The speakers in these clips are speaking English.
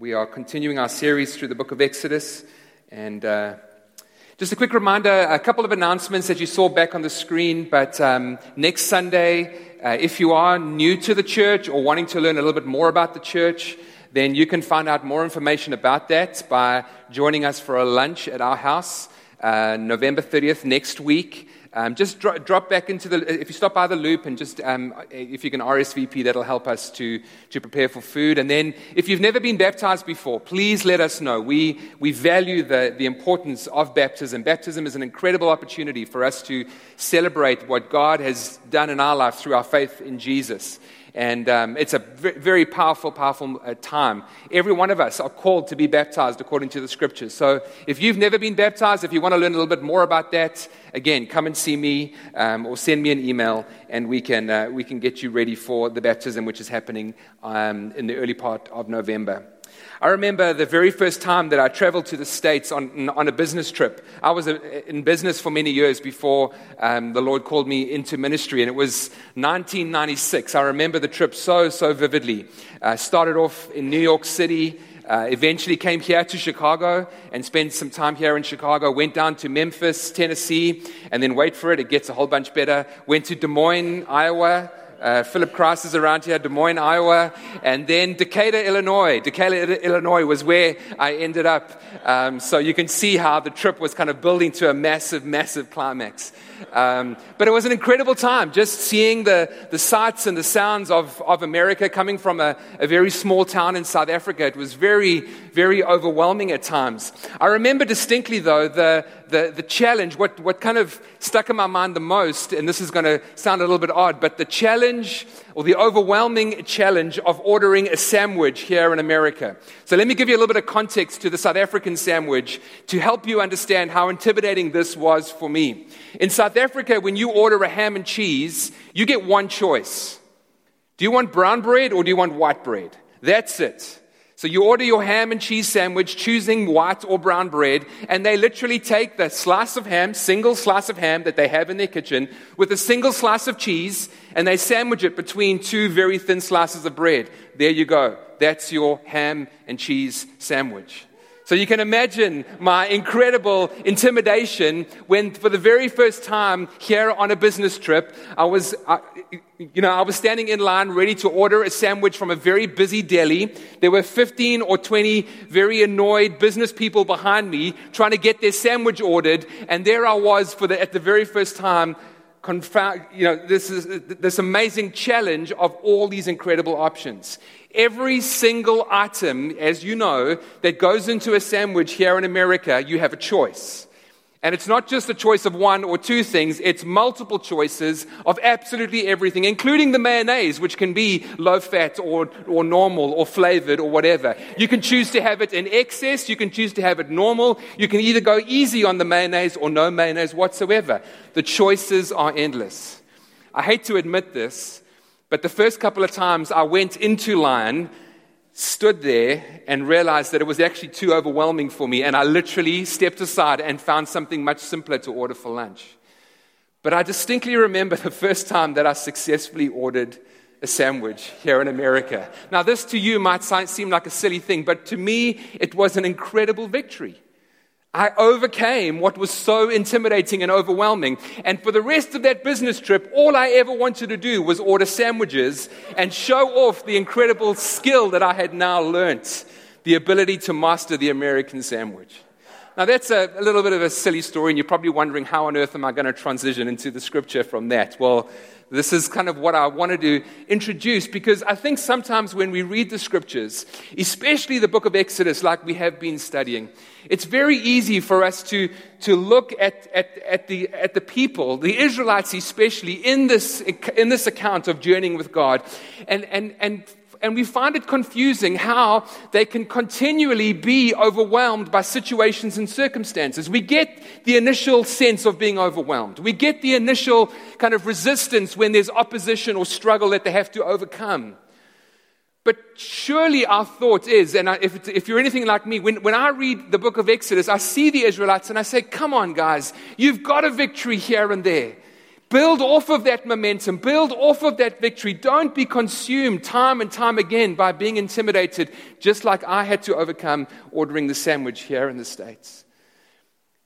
We are continuing our series through the book of Exodus. And uh, just a quick reminder a couple of announcements that you saw back on the screen. But um, next Sunday, uh, if you are new to the church or wanting to learn a little bit more about the church, then you can find out more information about that by joining us for a lunch at our house uh, November 30th next week. Um, just dro- drop back into the, if you stop by the loop and just, um, if you can RSVP, that'll help us to, to prepare for food. And then if you've never been baptized before, please let us know. We, we value the, the importance of baptism. Baptism is an incredible opportunity for us to celebrate what God has done in our life through our faith in Jesus. And um, it's a very powerful, powerful uh, time. Every one of us are called to be baptized according to the scriptures. So if you've never been baptized, if you want to learn a little bit more about that, again, come and see me um, or send me an email and we can, uh, we can get you ready for the baptism, which is happening um, in the early part of November. I remember the very first time that I traveled to the States on, on a business trip. I was in business for many years before um, the Lord called me into ministry, and it was 1996. I remember the trip so, so vividly. I started off in New York City. Uh, eventually came here to Chicago and spent some time here in Chicago. Went down to Memphis, Tennessee, and then wait for it, it gets a whole bunch better. Went to Des Moines, Iowa, uh, Philip Christ is around here, Des Moines, Iowa, and then Decatur, Illinois. Decatur, Illinois was where I ended up. Um, so you can see how the trip was kind of building to a massive, massive climax. Um, but it was an incredible time just seeing the, the sights and the sounds of, of America coming from a, a very small town in South Africa. It was very, very overwhelming at times. I remember distinctly, though, the, the, the challenge, what, what kind of stuck in my mind the most, and this is going to sound a little bit odd, but the challenge or the overwhelming challenge of ordering a sandwich here in America. So let me give you a little bit of context to the South African sandwich to help you understand how intimidating this was for me. In South Africa, when you order a ham and cheese, you get one choice. Do you want brown bread or do you want white bread? That's it. So you order your ham and cheese sandwich, choosing white or brown bread, and they literally take the slice of ham, single slice of ham that they have in their kitchen, with a single slice of cheese, and they sandwich it between two very thin slices of bread. There you go. That's your ham and cheese sandwich. So you can imagine my incredible intimidation when, for the very first time here on a business trip, I was, I, you know, I was standing in line ready to order a sandwich from a very busy deli. There were 15 or 20 very annoyed business people behind me trying to get their sandwich ordered, and there I was for the, at the very first time confound, you know, this is this amazing challenge of all these incredible options. Every single item, as you know, that goes into a sandwich here in America, you have a choice. And it's not just a choice of one or two things, it's multiple choices of absolutely everything, including the mayonnaise, which can be low fat or, or normal or flavored or whatever. You can choose to have it in excess, you can choose to have it normal, you can either go easy on the mayonnaise or no mayonnaise whatsoever. The choices are endless. I hate to admit this, but the first couple of times I went into line, stood there and realized that it was actually too overwhelming for me, and I literally stepped aside and found something much simpler to order for lunch. But I distinctly remember the first time that I successfully ordered a sandwich here in America. Now, this to you might seem like a silly thing, but to me, it was an incredible victory. I overcame what was so intimidating and overwhelming. And for the rest of that business trip, all I ever wanted to do was order sandwiches and show off the incredible skill that I had now learnt the ability to master the American sandwich. Now, that's a, a little bit of a silly story, and you're probably wondering how on earth am I going to transition into the scripture from that? Well, this is kind of what I wanted to introduce because I think sometimes when we read the scriptures, especially the book of Exodus, like we have been studying, it's very easy for us to, to look at, at, at, the, at the people, the Israelites especially, in this, in this account of journeying with God, and, and, and and we find it confusing how they can continually be overwhelmed by situations and circumstances. We get the initial sense of being overwhelmed. We get the initial kind of resistance when there's opposition or struggle that they have to overcome. But surely our thought is, and if, if you're anything like me, when, when I read the book of Exodus, I see the Israelites and I say, come on, guys, you've got a victory here and there. Build off of that momentum, build off of that victory. Don't be consumed time and time again by being intimidated, just like I had to overcome ordering the sandwich here in the States.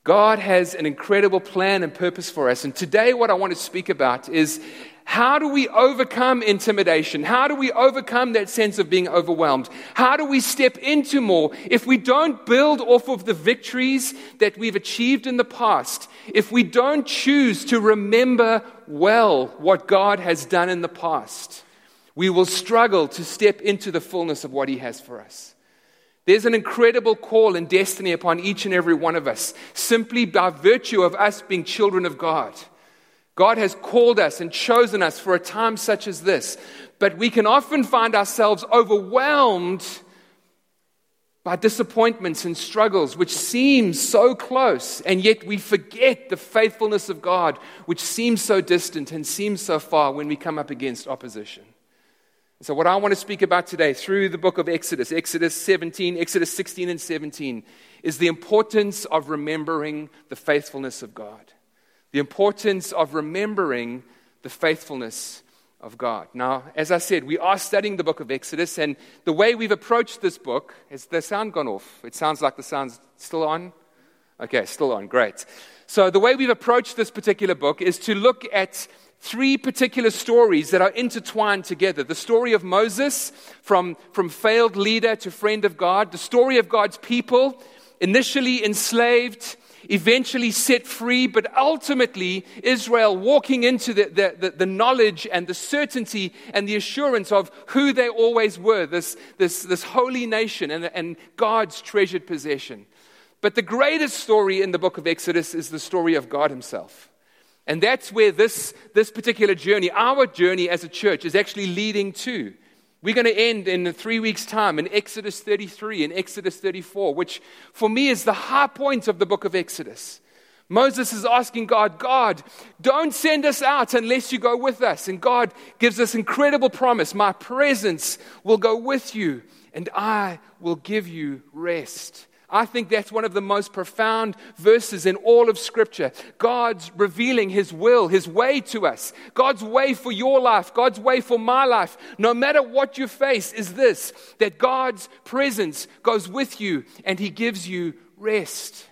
God has an incredible plan and purpose for us. And today, what I want to speak about is how do we overcome intimidation? How do we overcome that sense of being overwhelmed? How do we step into more if we don't build off of the victories that we've achieved in the past? If we don't choose to remember well what God has done in the past, we will struggle to step into the fullness of what He has for us. There's an incredible call and destiny upon each and every one of us, simply by virtue of us being children of God. God has called us and chosen us for a time such as this, but we can often find ourselves overwhelmed by disappointments and struggles which seem so close, and yet we forget the faithfulness of God, which seems so distant and seems so far when we come up against opposition. So, what I want to speak about today through the book of Exodus, Exodus 17, Exodus 16, and 17, is the importance of remembering the faithfulness of God the importance of remembering the faithfulness of God. Now, as I said, we are studying the book of Exodus, and the way we've approached this book has the sound gone off? It sounds like the sound's still on. Okay, still on. Great. So, the way we've approached this particular book is to look at three particular stories that are intertwined together the story of Moses, from, from failed leader to friend of God, the story of God's people, initially enslaved eventually set free, but ultimately Israel walking into the, the, the, the, knowledge and the certainty and the assurance of who they always were this, this, this holy nation and, and God's treasured possession. But the greatest story in the book of Exodus is the story of God Himself. And that's where this, this particular journey, our journey as a church, is actually leading to. We're going to end in three weeks' time in Exodus 33 and Exodus 34, which for me is the high point of the book of Exodus. Moses is asking God, God, don't send us out unless you go with us. And God gives us incredible promise My presence will go with you, and I will give you rest. I think that's one of the most profound verses in all of Scripture. God's revealing His will, His way to us. God's way for your life, God's way for my life, no matter what you face, is this that God's presence goes with you and He gives you rest.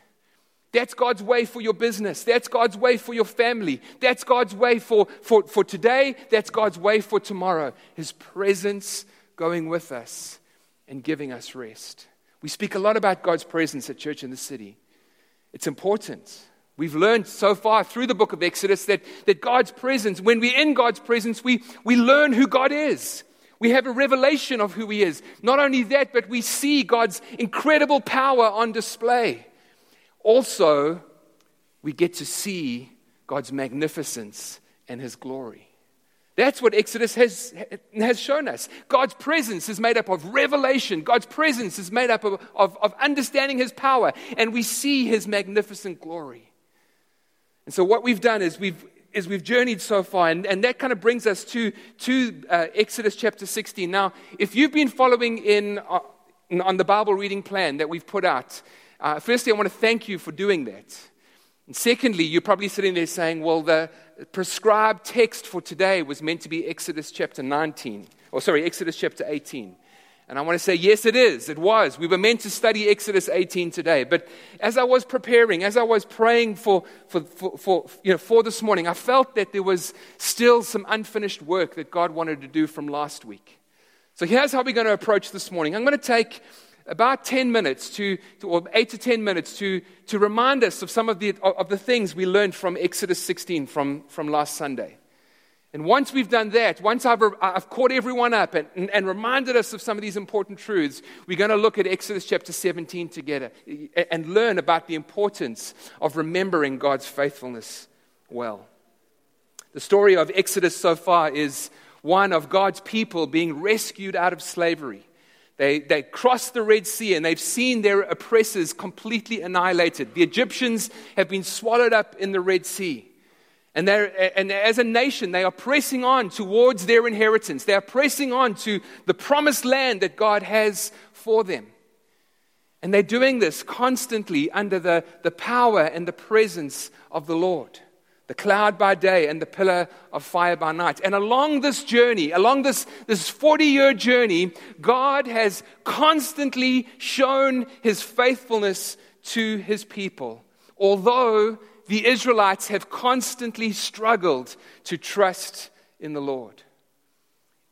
That's God's way for your business. That's God's way for your family. That's God's way for, for, for today. That's God's way for tomorrow. His presence going with us and giving us rest. We speak a lot about God's presence at church in the city. It's important. We've learned so far through the book of Exodus that, that God's presence, when we're in God's presence, we, we learn who God is. We have a revelation of who He is. Not only that, but we see God's incredible power on display. Also, we get to see God's magnificence and His glory. That's what Exodus has, has shown us. God's presence is made up of revelation. God's presence is made up of, of, of, understanding His power, and we see His magnificent glory. And so, what we've done is we've, is we've journeyed so far, and, and that kind of brings us to, to uh, Exodus chapter 16. Now, if you've been following in, uh, on the Bible reading plan that we've put out, uh, firstly, I want to thank you for doing that. And secondly, you're probably sitting there saying, well, the prescribed text for today was meant to be Exodus chapter 19, or sorry, Exodus chapter 18. And I want to say, yes, it is. It was. We were meant to study Exodus 18 today. But as I was preparing, as I was praying for, for, for, for, you know, for this morning, I felt that there was still some unfinished work that God wanted to do from last week. So here's how we're going to approach this morning. I'm going to take about 10 minutes to, to, or 8 to 10 minutes to, to remind us of some of the, of the things we learned from Exodus 16 from, from last Sunday. And once we've done that, once I've, uh, I've caught everyone up and, and, and, reminded us of some of these important truths, we're going to look at Exodus chapter 17 together and learn about the importance of remembering God's faithfulness well. The story of Exodus so far is one of God's people being rescued out of slavery. They, they crossed the Red Sea and they've seen their oppressors completely annihilated. The Egyptians have been swallowed up in the Red Sea. And, and as a nation, they are pressing on towards their inheritance. They are pressing on to the promised land that God has for them. And they're doing this constantly under the, the power and the presence of the Lord. The cloud by day and the pillar of fire by night. And along this journey, along this, this 40 year journey, God has constantly shown his faithfulness to his people. Although the Israelites have constantly struggled to trust in the Lord.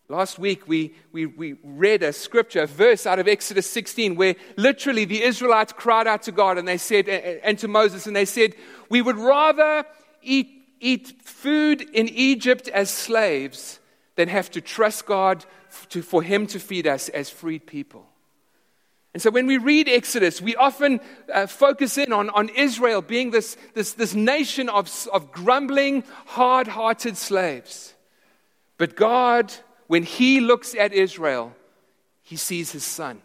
Last week, we, we, we read a scripture, a verse out of Exodus 16, where literally the Israelites cried out to God and they said, and to Moses, and they said, We would rather eat, eat food in Egypt as slaves than have to trust God to, for Him to feed us as freed people. And so when we read Exodus, we often uh, focus in on, on Israel being this, this, this nation of, of grumbling, hard hearted slaves. But God, when He looks at Israel, He sees His Son.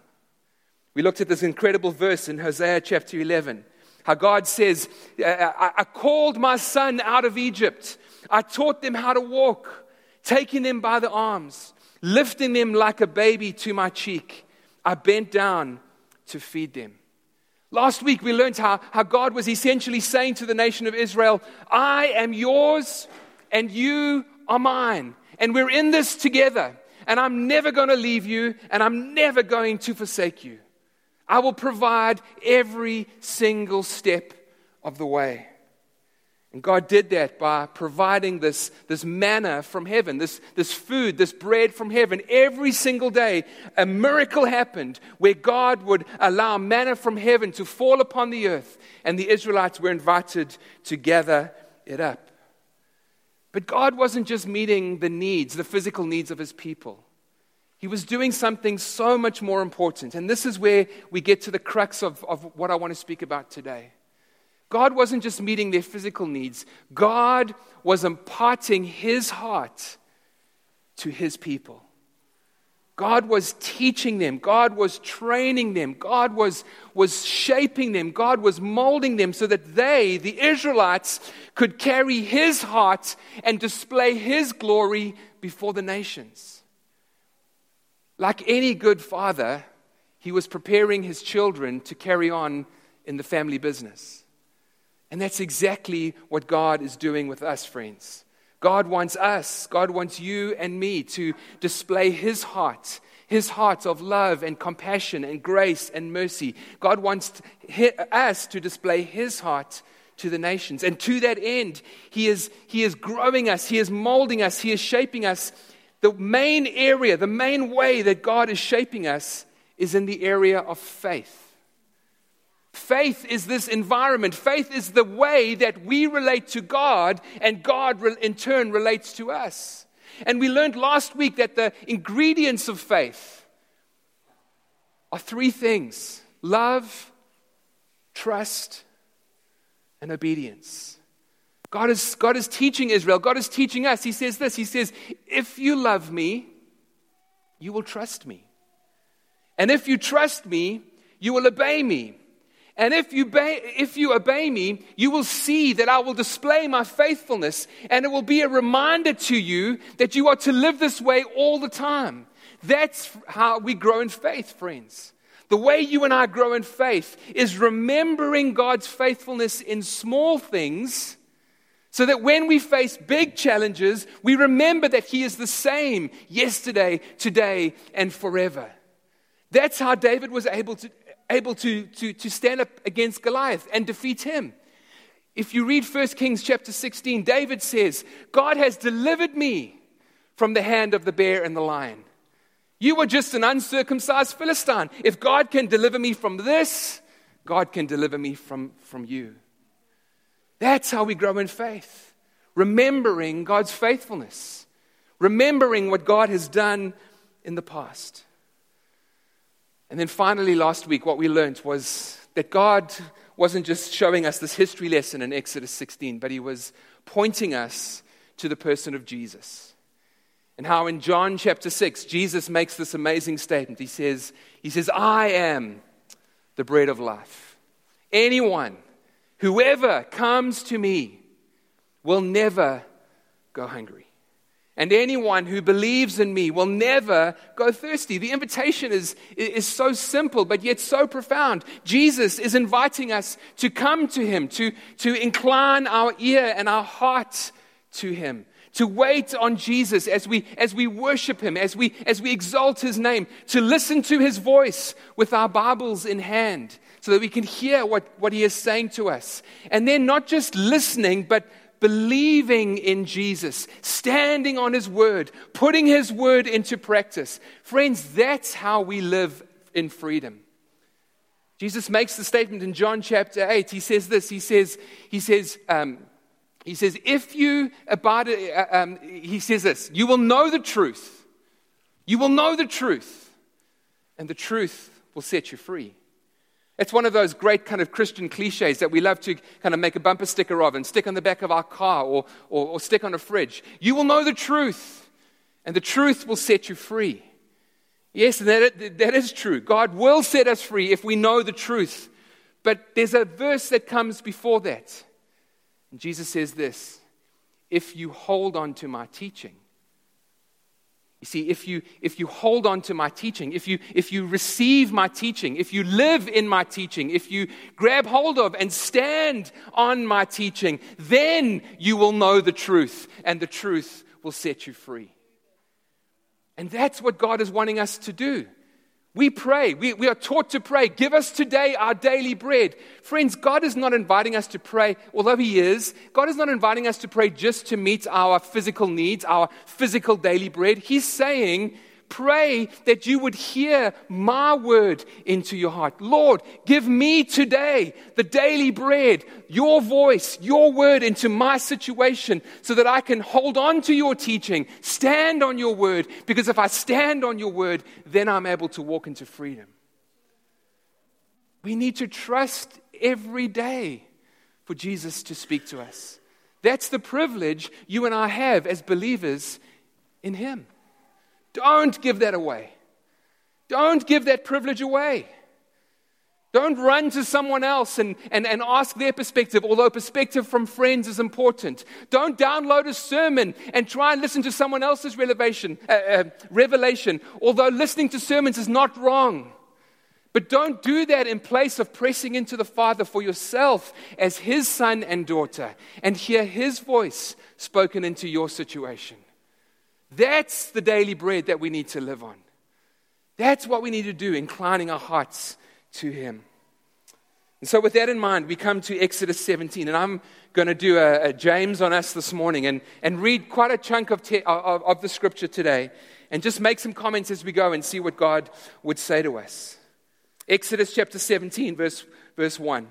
We looked at this incredible verse in Hosea chapter 11. How God says, I called my son out of Egypt. I taught them how to walk, taking them by the arms, lifting them like a baby to my cheek. I bent down to feed them. Last week, we learned how, how God was essentially saying to the nation of Israel, I am yours and you are mine. And we're in this together. And I'm never going to leave you and I'm never going to forsake you. I will provide every single step of the way. And God did that by providing this, this manna from heaven, this, this food, this bread from heaven. Every single day, a miracle happened where God would allow manna from heaven to fall upon the earth, and the Israelites were invited to gather it up. But God wasn't just meeting the needs, the physical needs of his people. He was doing something so much more important. And this is where we get to the crux of, of what I want to speak about today. God wasn't just meeting their physical needs, God was imparting his heart to his people. God was teaching them. God was training them. God was, was shaping them. God was molding them so that they, the Israelites, could carry His heart and display His glory before the nations. Like any good father, he was preparing his children to carry on in the family business. And that's exactly what God is doing with us, friends. God wants us, God wants you and me to display His heart, His heart of love and compassion and grace and mercy. God wants us to display His heart to the nations. And to that end, He is, he is growing us, He is molding us, He is shaping us the main area, the main way that God is shaping us is in the area of faith. Faith is this environment. Faith is the way that we relate to God, and God in turn relates to us. And we learned last week that the ingredients of faith are three things love, trust, and obedience. God is, God is teaching Israel. God is teaching us. He says this He says, If you love me, you will trust me. And if you trust me, you will obey me. And if you, obey, if you obey me, you will see that I will display my faithfulness, and it will be a reminder to you that you are to live this way all the time. That's how we grow in faith, friends. The way you and I grow in faith is remembering God's faithfulness in small things so that when we face big challenges, we remember that He is the same yesterday, today, and forever. That's how David was able to, able to, to, to stand up against Goliath and defeat him. If you read 1 Kings chapter 16, David says, God has delivered me from the hand of the bear and the lion. You were just an uncircumcised Philistine. If God can deliver me from this, God can deliver me from, from you. That's how we grow in faith. Remembering God's faithfulness, remembering what God has done in the past. And then finally, last week, what we learned was that God wasn't just showing us this history lesson in Exodus 16, but He was pointing us to the person of Jesus. And how in John chapter 6, Jesus makes this amazing statement. He says, he says I am the bread of life. Anyone Whoever comes to me will never go hungry. And anyone who believes in me will never go thirsty. The invitation is, is so simple, but yet so profound. Jesus is inviting us to come to him, to, to incline our ear and our heart to him, to wait on Jesus as we, as we worship him, as we, as we exalt his name, to listen to his voice with our Bibles in hand so that we can hear what, what he is saying to us. And then not just listening, but believing in Jesus, standing on His word, putting His word into practice. Friends, that's how we live in freedom. Jesus makes the statement in John chapter 8. He says this He says, he says, um, he says, if you abide, uh, um, he says this, you will know the truth. You will know the truth, and the truth will set you free. It's one of those great kind of Christian cliches that we love to kind of make a bumper sticker of and stick on the back of our car or, or, or stick on a fridge. You will know the truth, and the truth will set you free. Yes, that, that is true. God will set us free if we know the truth. But there's a verse that comes before that. And Jesus says this If you hold on to my teaching, you see, if you, if you hold on to my teaching, if you, if you receive my teaching, if you live in my teaching, if you grab hold of and stand on my teaching, then you will know the truth, and the truth will set you free. And that's what God is wanting us to do. We pray. We, we are taught to pray. Give us today our daily bread. Friends, God is not inviting us to pray, although He is. God is not inviting us to pray just to meet our physical needs, our physical daily bread. He's saying, Pray that you would hear my word into your heart. Lord, give me today the daily bread, your voice, your word into my situation so that I can hold on to your teaching, stand on your word, because if I stand on your word, then I'm able to walk into freedom. We need to trust every day for Jesus to speak to us. That's the privilege you and I have as believers in Him. Don't give that away. Don't give that privilege away. Don't run to someone else and, and, and ask their perspective, although perspective from friends is important. Don't download a sermon and try and listen to someone else's revelation, uh, uh, revelation, although listening to sermons is not wrong. But don't do that in place of pressing into the Father for yourself as His son and daughter and hear His voice spoken into your situation. That's the daily bread that we need to live on. That's what we need to do, inclining our hearts to Him. And so, with that in mind, we come to Exodus 17, and I'm going to do a, a James on us this morning and, and read quite a chunk of, te- of, of the scripture today and just make some comments as we go and see what God would say to us. Exodus chapter 17, verse, verse 1.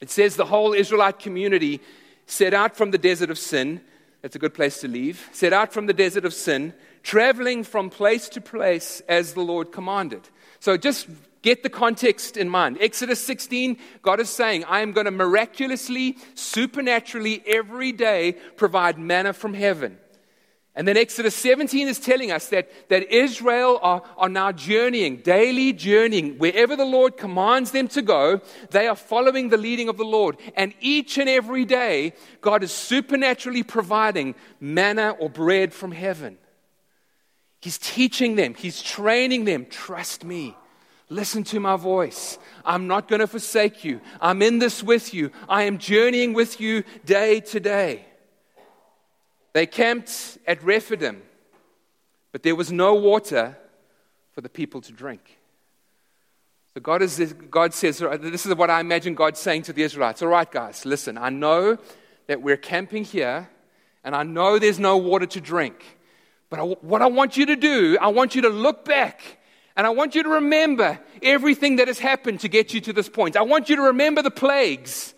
It says, The whole Israelite community set out from the desert of sin that's a good place to leave. Set out from the desert of sin, traveling from place to place as the Lord commanded. So just get the context in mind. Exodus 16, God is saying, I am going to miraculously, supernaturally, every day provide manna from heaven. And then Exodus 17 is telling us that, that Israel are, are now journeying, daily journeying. Wherever the Lord commands them to go, they are following the leading of the Lord. And each and every day, God is supernaturally providing manna or bread from heaven. He's teaching them, He's training them. Trust me. Listen to my voice. I'm not going to forsake you. I'm in this with you. I am journeying with you day to day. They camped at Rephidim, but there was no water for the people to drink. So God, is, God says, this is what I imagine God saying to the Israelites. All right, guys, listen, I know that we're camping here, and I know there's no water to drink. But I, what I want you to do, I want you to look back and I want you to remember everything that has happened to get you to this point. I want you to remember the plagues.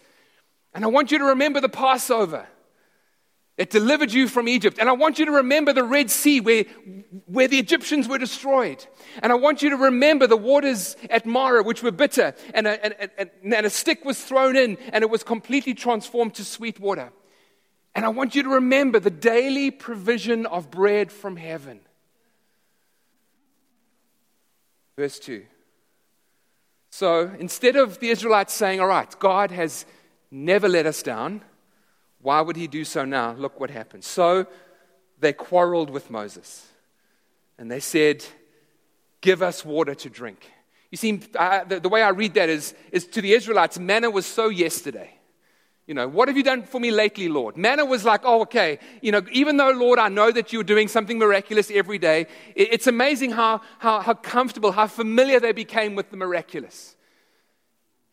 And I want you to remember the Passover. It delivered you from Egypt. And I want you to remember the Red Sea where, where the Egyptians were destroyed. And I want you to remember the waters at Marah, which were bitter, and a, and, and, and a stick was thrown in, and it was completely transformed to sweet water. And I want you to remember the daily provision of bread from heaven. Verse 2. So instead of the Israelites saying, All right, God has never let us down, why would he do so now? Look what happens. So they quarreled with Moses. And they said, Give us water to drink. You see, uh, the, the way I read that is, is to the Israelites, manna was so yesterday. You know, what have you done for me lately, Lord? Manna was like, oh, okay. You know, even though, Lord, I know that you're doing something miraculous every day, it's amazing how, how, how comfortable, how familiar they became with the miraculous.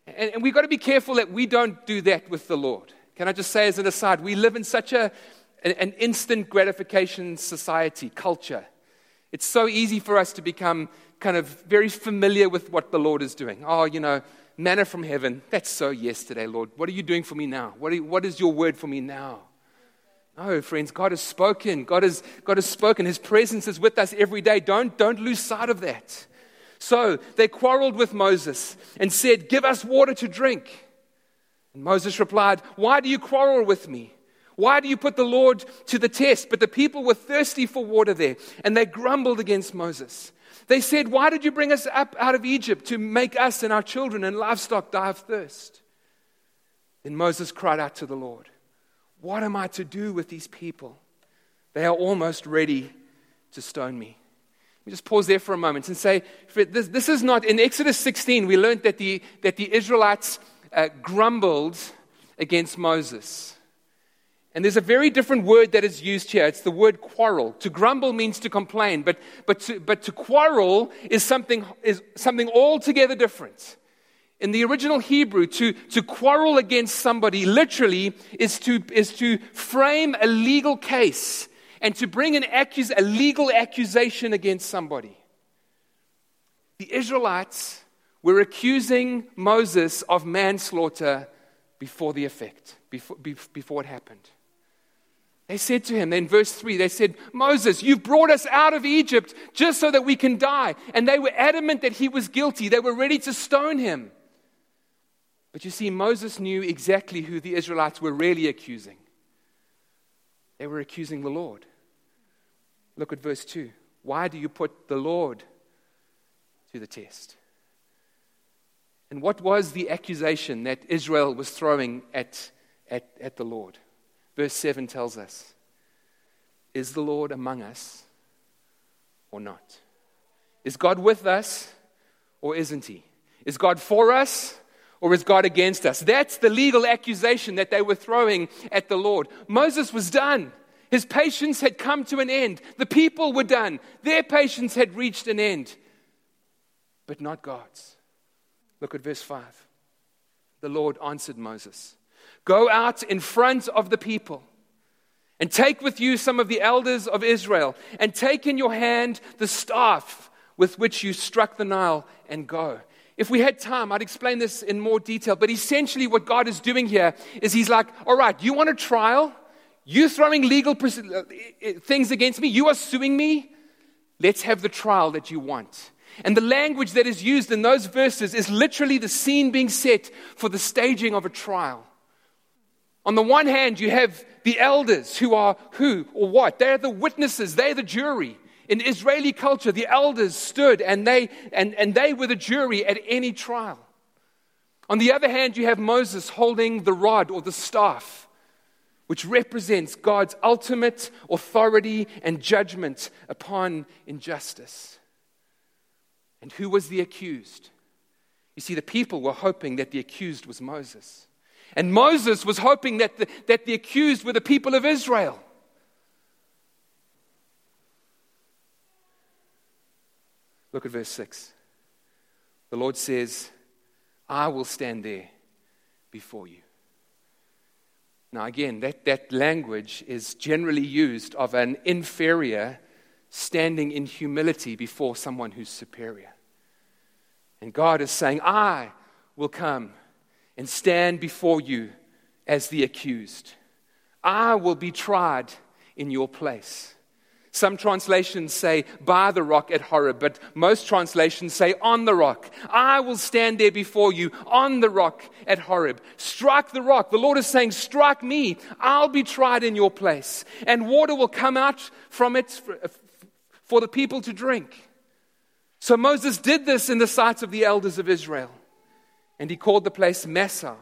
And, and we've got to be careful that we don't do that with the Lord. Can I just say as an aside, we live in such a, an instant gratification society, culture. It's so easy for us to become kind of very familiar with what the Lord is doing. Oh, you know, manna from heaven. That's so yesterday, Lord. What are you doing for me now? What, you, what is your word for me now? No, friends, God has spoken. God has, God has spoken. His presence is with us every day. Don't, don't lose sight of that. So they quarreled with Moses and said, Give us water to drink. And Moses replied, Why do you quarrel with me? Why do you put the Lord to the test? But the people were thirsty for water there, and they grumbled against Moses. They said, Why did you bring us up out of Egypt to make us and our children and livestock die of thirst? Then Moses cried out to the Lord, What am I to do with these people? They are almost ready to stone me. Let me just pause there for a moment and say, this, this is not, in Exodus 16, we learned that the, that the Israelites uh, grumbled against Moses. And there's a very different word that is used here. It's the word quarrel. To grumble means to complain, but, but, to, but to quarrel is something, is something altogether different. In the original Hebrew, to, to quarrel against somebody literally is to, is to frame a legal case and to bring an accus- a legal accusation against somebody. The Israelites were accusing Moses of manslaughter before the effect, before, before it happened. They said to him, in verse 3, they said, Moses, you've brought us out of Egypt just so that we can die. And they were adamant that he was guilty. They were ready to stone him. But you see, Moses knew exactly who the Israelites were really accusing. They were accusing the Lord. Look at verse 2. Why do you put the Lord to the test? And what was the accusation that Israel was throwing at, at, at the Lord? Verse 7 tells us Is the Lord among us or not? Is God with us or isn't He? Is God for us or is God against us? That's the legal accusation that they were throwing at the Lord. Moses was done. His patience had come to an end. The people were done. Their patience had reached an end, but not God's. Look at verse 5. The Lord answered Moses Go out in front of the people and take with you some of the elders of Israel and take in your hand the staff with which you struck the Nile and go. If we had time, I'd explain this in more detail. But essentially, what God is doing here is He's like, all right, you want a trial? You throwing legal uh, things against me? You are suing me? Let's have the trial that you want. And the language that is used in those verses is literally the scene being set for the staging of a trial. On the one hand, you have the elders who are who or what? They're the witnesses, they're the jury. In Israeli culture, the elders stood and they, and, and they were the jury at any trial. On the other hand, you have Moses holding the rod or the staff, which represents God's ultimate authority and judgment upon injustice. And who was the accused? You see, the people were hoping that the accused was Moses. And Moses was hoping that the, that the accused were the people of Israel. Look at verse 6. The Lord says, I will stand there before you. Now, again, that, that language is generally used of an inferior standing in humility before someone who's superior. And God is saying, I will come and stand before you as the accused. I will be tried in your place. Some translations say by the rock at Horeb, but most translations say on the rock. I will stand there before you on the rock at Horeb. Strike the rock. The Lord is saying, Strike me. I'll be tried in your place. And water will come out from it for, the people to drink. So Moses did this in the sight of the elders of Israel. And he called the place Massah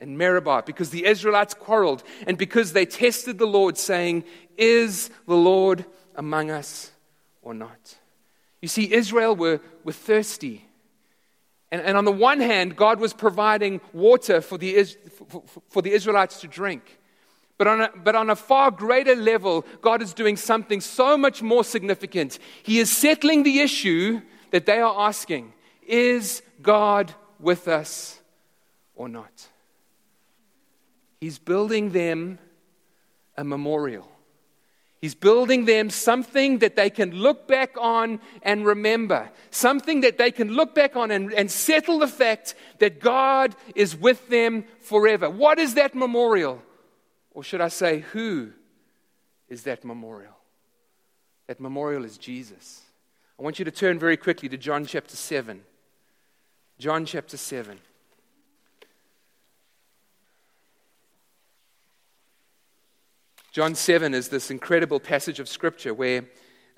and Meribah, because the Israelites quarreled, and because they tested the Lord, saying, Is the Lord among us or not? You see, Israel were, were thirsty. And, and on the one hand, God was providing water for the, for, for the Israelites to drink. But on, a, but on a far greater level, God is doing something so much more significant. He is settling the issue that they are asking Is God with us or not? He's building them a memorial. He's building them something that they can look back on and remember, something that they can look back on and, and settle the fact that God is with them forever. What is that memorial? Or should I say, who is that memorial? That memorial is Jesus. I want you to turn very quickly to John chapter 7. John chapter 7. John 7 is this incredible passage of scripture where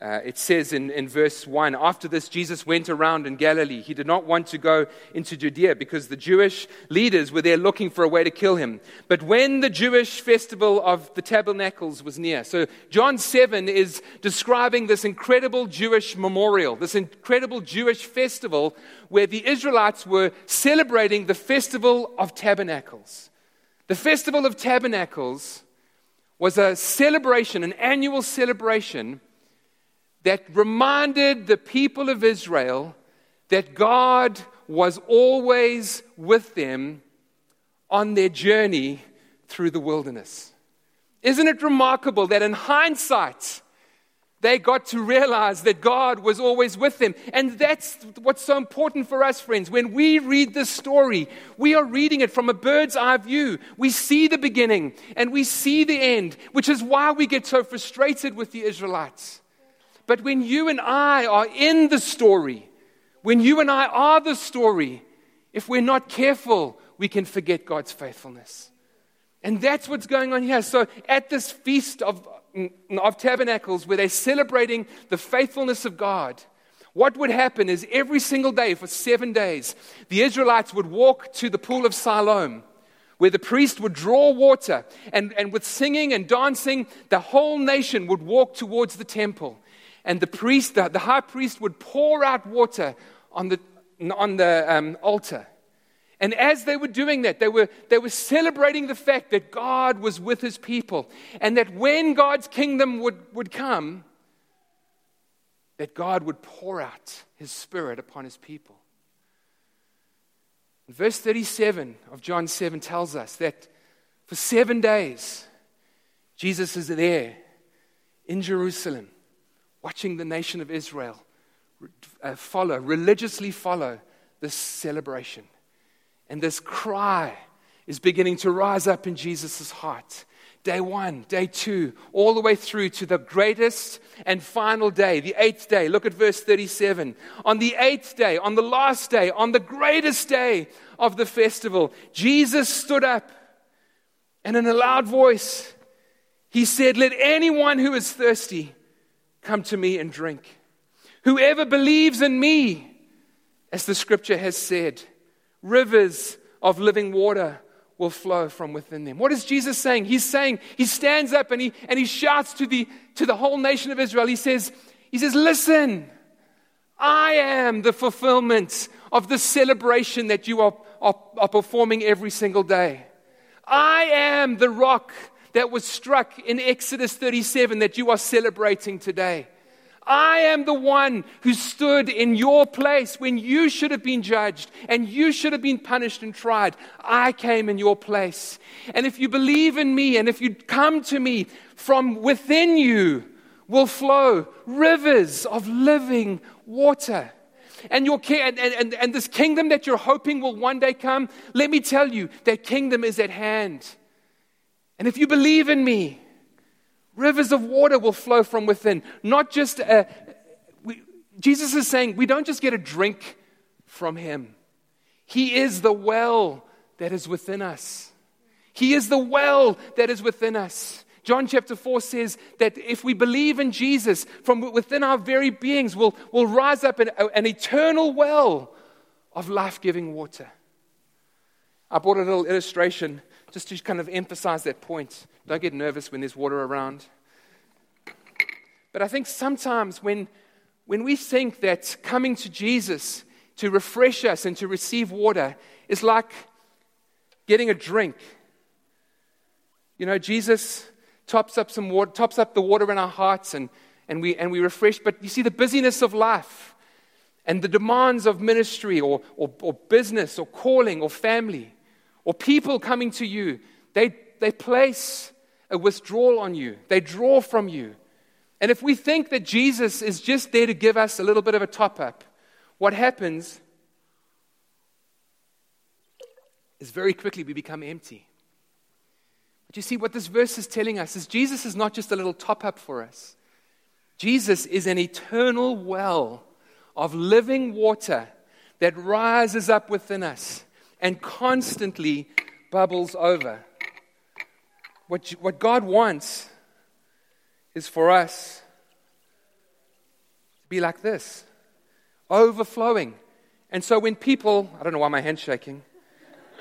uh, it says in, in verse 1 After this, Jesus went around in Galilee. He did not want to go into Judea because the Jewish leaders were there looking for a way to kill him. But when the Jewish festival of the tabernacles was near, so John 7 is describing this incredible Jewish memorial, this incredible Jewish festival where the Israelites were celebrating the festival of tabernacles. The festival of tabernacles was a celebration, an annual celebration that reminded the people of Israel that God was always with them on their journey through the wilderness. Isn't it remarkable that in hindsight, they got to realize that God was always with them. And that's what's so important for us, friends. When we read this story, we are reading it from a bird's eye view. We see the beginning and we see the end, which is why we get so frustrated with the Israelites. But when you and I are in the story, when you and I are the story, if we're not careful, we can forget God's faithfulness. And that's what's going on here. So at this feast of, mm, of tabernacles where they're celebrating the faithfulness of God, what would happen is every single day for seven days, the Israelites would walk to the pool of Siloam, where the priest would draw water. And, and with singing and dancing, the whole nation would walk towards the temple. And the priest, the, the high priest, would pour out water on the, on the um, altar. And as they were doing that, they were, they were celebrating the fact that God was with his people and that when God's kingdom would, would come, that God would pour out his spirit upon his people. verse 37 of John 7 tells us that for seven days, Jesus is there in Jerusalem, watching the nation of Israel uh, follow, religiously follow this celebration. And this cry is beginning to rise up in Jesus' heart. Day one, day two, all the way through to the greatest and final day, the eighth day. Look at verse 37. On the eighth day, on the last day, on the greatest day of the festival, Jesus stood up and in a loud voice, he said, Let anyone who is thirsty come to me and drink. Whoever believes in me, as the scripture has said, rivers of living water will flow from within them. What is Jesus saying? He's saying, he stands up and he, and he shouts to the, to the whole nation of Israel. He says, he says, listen, I am the fulfillment of the celebration that you are, are, are performing every single day. I am the rock that was struck in Exodus 37 that you are celebrating today. I am the one who stood in your place when you should have been judged and you should have been punished and tried. I came in your place. And if you believe in me and if you come to me, from within you will flow rivers of living water. And, your, and, and, and this kingdom that you're hoping will one day come, let me tell you, that kingdom is at hand. And if you believe in me, Rivers of water will flow from within. Not just, a, we, Jesus is saying we don't just get a drink from Him, He is the well that is within us. He is the well that is within us. John chapter 4 says that if we believe in Jesus, from within our very beings will, will rise up an, an eternal well of life giving water. I brought a little illustration just to kind of emphasize that point. Don't get nervous when there's water around. But I think sometimes when, when we think that coming to Jesus to refresh us and to receive water is like getting a drink. You know, Jesus tops up some water, tops up the water in our hearts and, and, we, and we refresh. But you see, the busyness of life and the demands of ministry or, or, or business or calling or family or people coming to you, they, they place a withdrawal on you. They draw from you. And if we think that Jesus is just there to give us a little bit of a top up, what happens is very quickly we become empty. But you see, what this verse is telling us is Jesus is not just a little top up for us, Jesus is an eternal well of living water that rises up within us and constantly bubbles over. What, what God wants is for us to be like this overflowing. And so when people, I don't know why my hand's shaking,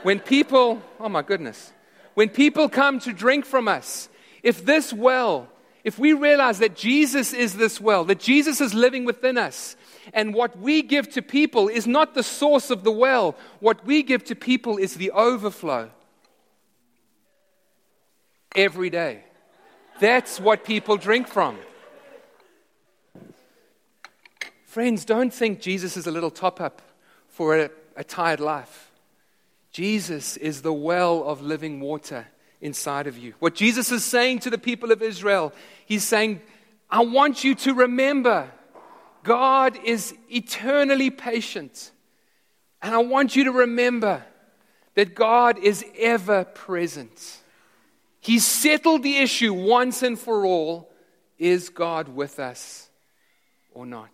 when people, oh my goodness, when people come to drink from us, if this well, if we realize that Jesus is this well, that Jesus is living within us, and what we give to people is not the source of the well. What we give to people is the overflow. Every day. That's what people drink from. Friends, don't think Jesus is a little top up for a, a tired life. Jesus is the well of living water inside of you. What Jesus is saying to the people of Israel, he's saying, I want you to remember God is eternally patient. And I want you to remember that God is ever present. He settled the issue once and for all is God with us or not?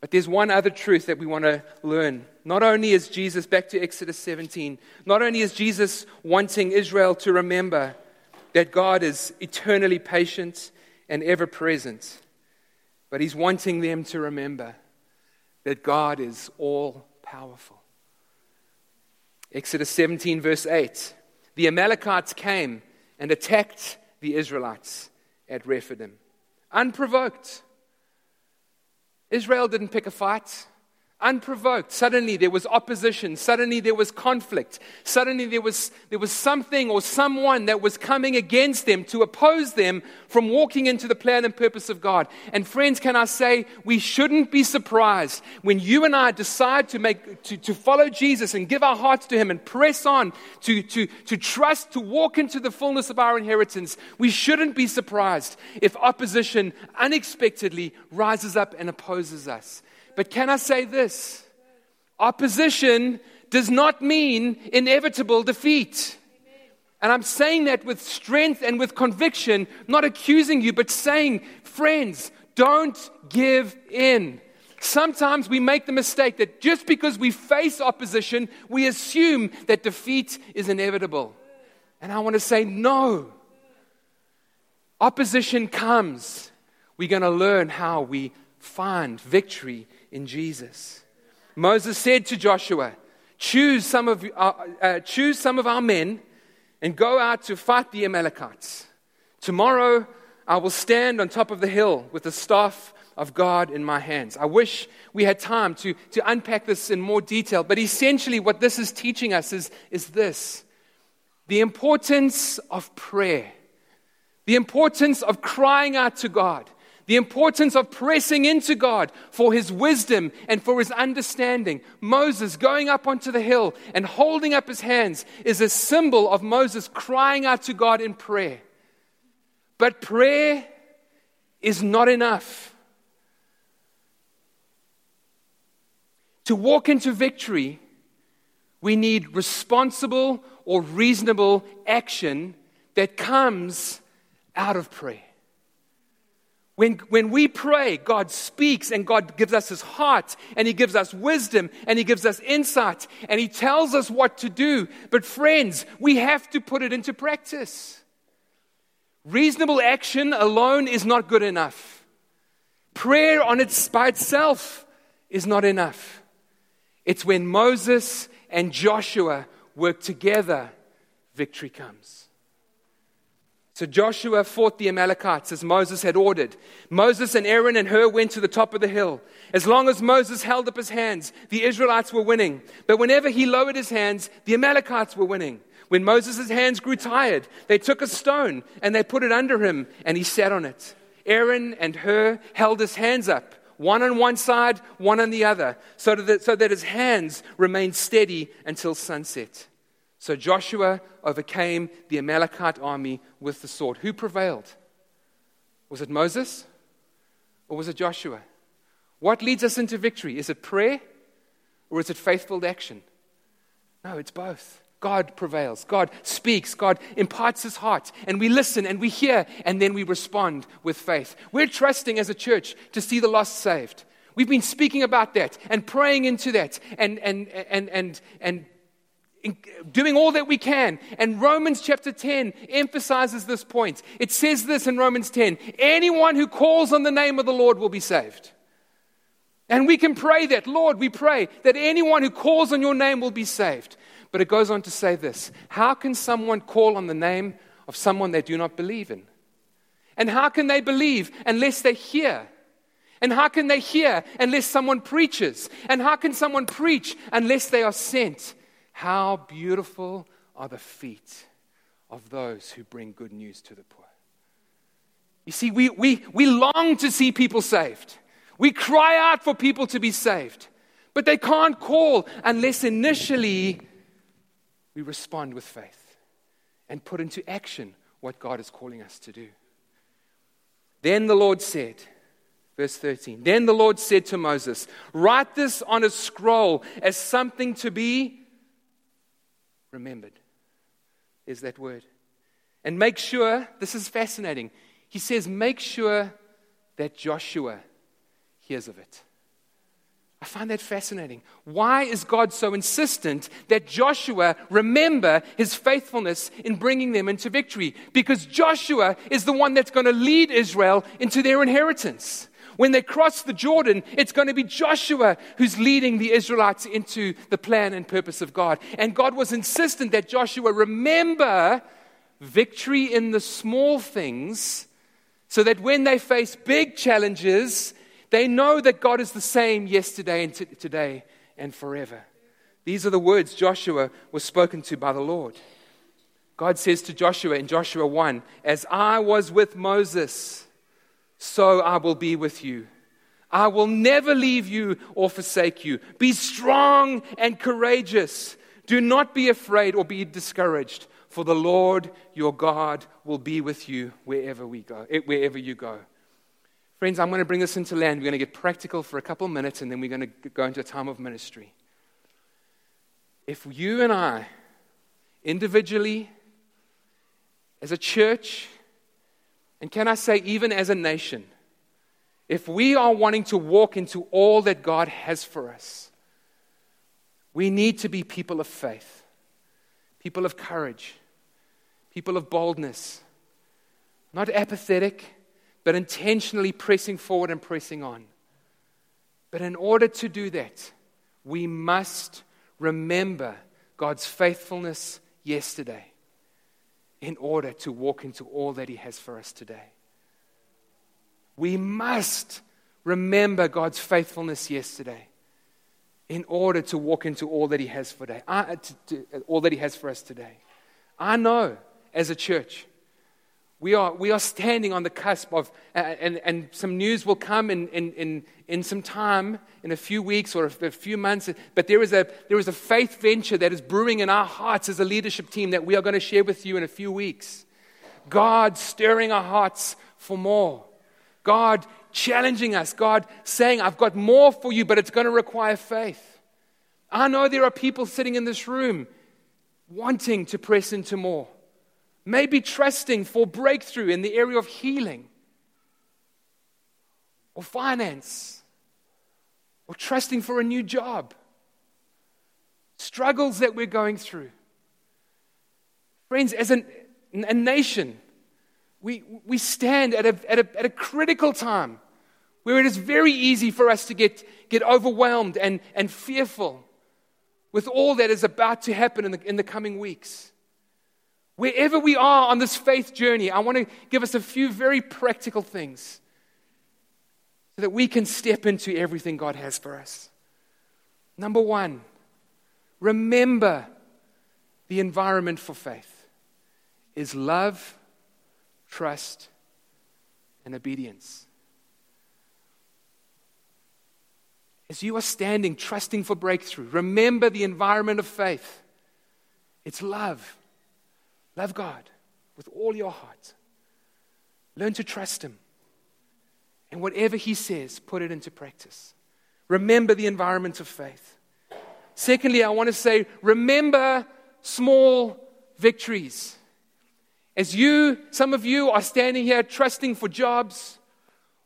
But there's one other truth that we want to learn. Not only is Jesus, back to Exodus 17, not only is Jesus wanting Israel to remember that God is eternally patient and ever present, but he's wanting them to remember that God is all powerful. Exodus 17, verse 8 The Amalekites came and attacked the Israelites at Rephidim, unprovoked. Israel didn't pick a fight unprovoked. Suddenly there was opposition. Suddenly there was conflict. Suddenly there was, there was something or someone that was coming against them to oppose them from walking into the plan and purpose of God. And friends, can I say, we shouldn't be surprised when you and I decide to, make, to, to follow Jesus and give our hearts to Him and press on to, to, to trust, to walk into the fullness of our inheritance. We shouldn't be surprised if opposition unexpectedly rises up and opposes us. But can I say this? Opposition does not mean inevitable defeat. And I'm saying that with strength and with conviction, not accusing you, but saying, friends, don't give in. Sometimes we make the mistake that just because we face opposition, we assume that defeat is inevitable. And I want to say, no. Opposition comes. We're going to learn how we find victory in Jesus. Moses said to Joshua, Choose some of, uh, uh, choose some of our men and go out to fight the Amalekites. Tomorrow I will stand on top of the hill with the staff of God in my hands. I wish we had time to, to unpack this in more detail, but essentially, what this is teaching us is, is this the importance of prayer, the importance of crying out to God the importance of pressing into God for his wisdom and for his understanding. Moses going up onto the hill and holding up his hands is a symbol of Moses crying out to God in prayer. But prayer is not enough. To walk into victory, we need responsible or reasonable action that comes out of prayer. When, when we pray, God speaks and God gives us His heart and He gives us wisdom and He gives us insight and He tells us what to do. But, friends, we have to put it into practice. Reasonable action alone is not good enough. Prayer on its, by itself is not enough. It's when Moses and Joshua work together, victory comes. So Joshua fought the Amalekites as Moses had ordered. Moses and Aaron and Hur went to the top of the hill. As long as Moses held up his hands, the Israelites were winning. But whenever he lowered his hands, the Amalekites were winning. When Moses' hands grew tired, they took a stone and they put it under him, and he sat on it. Aaron and Hur held his hands up, one on one side, one on the other, so that, so that his hands remained steady until sunset. So Joshua overcame the Amalekite army with the sword. Who prevailed? Was it Moses or was it Joshua? What leads us into victory? Is it prayer or is it faithful action? No, it's both. God prevails. God speaks. God imparts his heart. And we listen and we hear and then we respond with faith. We're trusting as a church to see the lost saved. We've been speaking about that and praying into that and, and, and, and, and doing all that we can. And Romans chapter 10 emphasizes this point. It says this in Romans 10 anyone who calls on the name of the Lord will be saved. And we can pray that, Lord, we pray that anyone who calls on your name will be saved. But it goes on to say this How can someone call on the name of someone they do not believe in? And how can they believe unless they hear? And how can they hear unless someone preaches? And how can someone preach unless they are sent? How beautiful are the feet of those who bring good news to the poor. You see, we, we, we long to see people saved. We cry out for people to be saved. But they can't call unless initially we respond with faith and put into action what God is calling us to do. Then the Lord said, verse 13, then the Lord said to Moses, Write this on a scroll as something to be remembered, is that word. And make sure, this is fascinating. He says, make sure that Joshua hears of it. I find that fascinating. Why is God so insistent that Joshua remember his faithfulness in bringing them into victory? Because Joshua is the one that's going to lead Israel into their inheritance. When they cross the Jordan, it's going to be Joshua who's leading the Israelites into the plan and purpose of God. And God was insistent that Joshua remember victory in the small things so that when they face big challenges, they know that God is the same yesterday and t- today and forever. These are the words Joshua was spoken to by the Lord. God says to Joshua in Joshua 1 As I was with Moses, so I will be with you. I will never leave you or forsake you. Be strong and courageous. Do not be afraid or be discouraged, for the Lord your God will be with you wherever we go, eh, wherever you go. Friends, I'm going to bring this into land. We're going to get practical for a couple minutes and then we're going to go into a time of ministry. If you and I, individually, as a church, and can I say, even as a nation, if we are wanting to walk into all that God has for us, we need to be people of faith, people of courage, people of boldness, not apathetic, but intentionally pressing forward and pressing on. But in order to do that, we must remember God's faithfulness yesterday in order to walk into all that He has for us today. We must remember God's faithfulness yesterday in order to walk into all that He has for today, uh, all that He has for us today. I know as a church we are, we are standing on the cusp of, and, and some news will come in, in, in, in some time, in a few weeks or a, few months. But there is, a, there is a faith venture that is brewing in our hearts as a leadership team that we are going to share with you in a few weeks. God stirring our hearts for more. God challenging us. God saying, I've got more for you, but it's going to require faith. I know there are people sitting in this room wanting to press into more maybe trusting for breakthrough in the area of healing or finance or trusting for a new job. Struggles that we're going through. Friends, as an, a nation, we, we stand at a, at, a, at a critical time where it is very easy for us to get, get overwhelmed and, and fearful. with all that is about to happen in the, in the coming weeks. Wherever we are on this faith journey, I want to give us a few very practical things so that we can step into everything God has for us. Number one, remember the environment for faith is love, trust, and obedience. As you are standing, trusting for breakthrough, remember the environment of faith. It's love. Love God with all your heart. Learn to trust Him. And whatever He says, put it into practice. Remember the environment of faith. Secondly, I want to say, remember small victories. As you, some of you are standing here trusting for jobs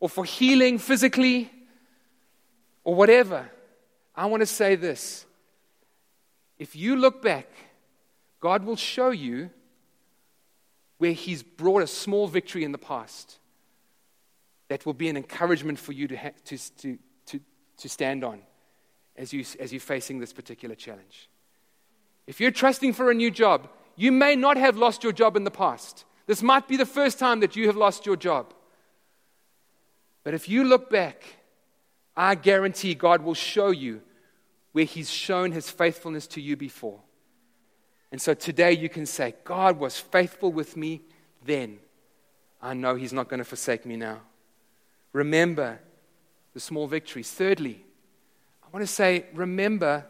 or for healing physically, or whatever, I want to say this. If you look back, God will show you where He's brought a small victory in the past that will be an encouragement for you to, ha- to, to, to, to stand on as, you, as you're facing this particular challenge. If you're trusting for a new job, you may not have lost your job in the past. This might be the first time that you have lost your job. But if you look back I guarantee God will show you where He's shown His faithfulness to you before. And so today you can say, God was faithful with me then. I know He's not going to forsake me now. Remember the small victories. Thirdly, I want to say, remember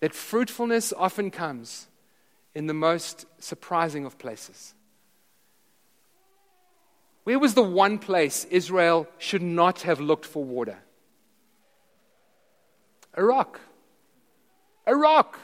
that fruitfulness often comes in the most surprising of places. Where was the one place Israel should not have looked for water? A rock.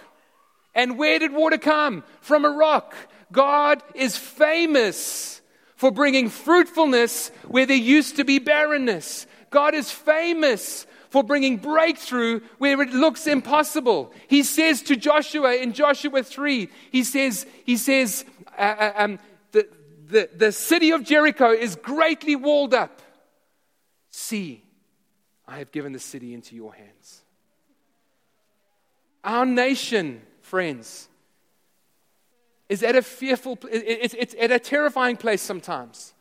And where did water come? From a rock. God is famous for bringing fruitfulness where there used to be barrenness. God is famous for bringing breakthrough where it looks impossible. He says to Joshua in Joshua 3, he says, he says uh, uh um, the, the, the city of Jericho is greatly walled up. See, I have given the city into your hands. Our nation, friends, is at a fearful, it's, it's at a terrifying place sometimes.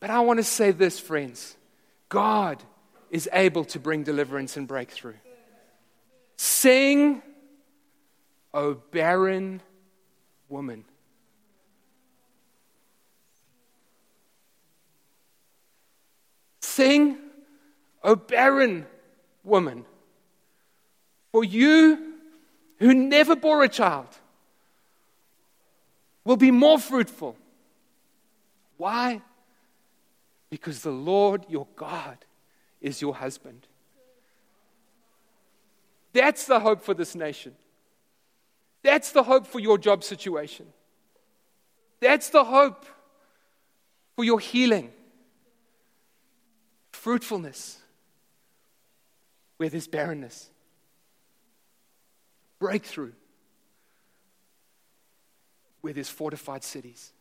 But I want to say this, friends God is able to bring deliverance and breakthrough. Sing, O barren woman. Sing, O barren woman. For you who never bore a child will be more fruitful. Why? Because the Lord your God is your husband. That's the hope for this nation. That's the hope for your job situation. That's the hope for your healing. Fruitfulness where there's barrenness breakthrough where there's fortified cities.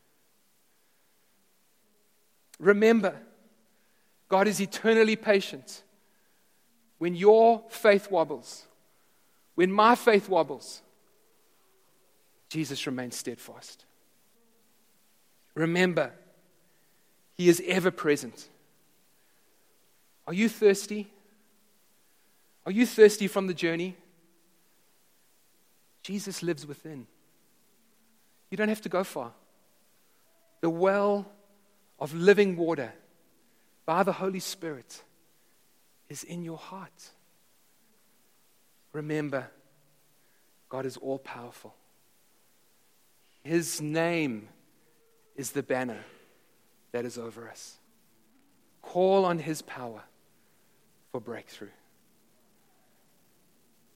Remember, God is eternally patient. When your faith wobbles, when my faith wobbles, Jesus remains steadfast. Remember, He is ever present. Are you thirsty? Are you thirsty from the journey? Jesus lives within. You don't have to go far. The well of living water by the Holy Spirit is in your heart. Remember, God is all powerful. His name is the banner that is over us. Call on His power for breakthrough.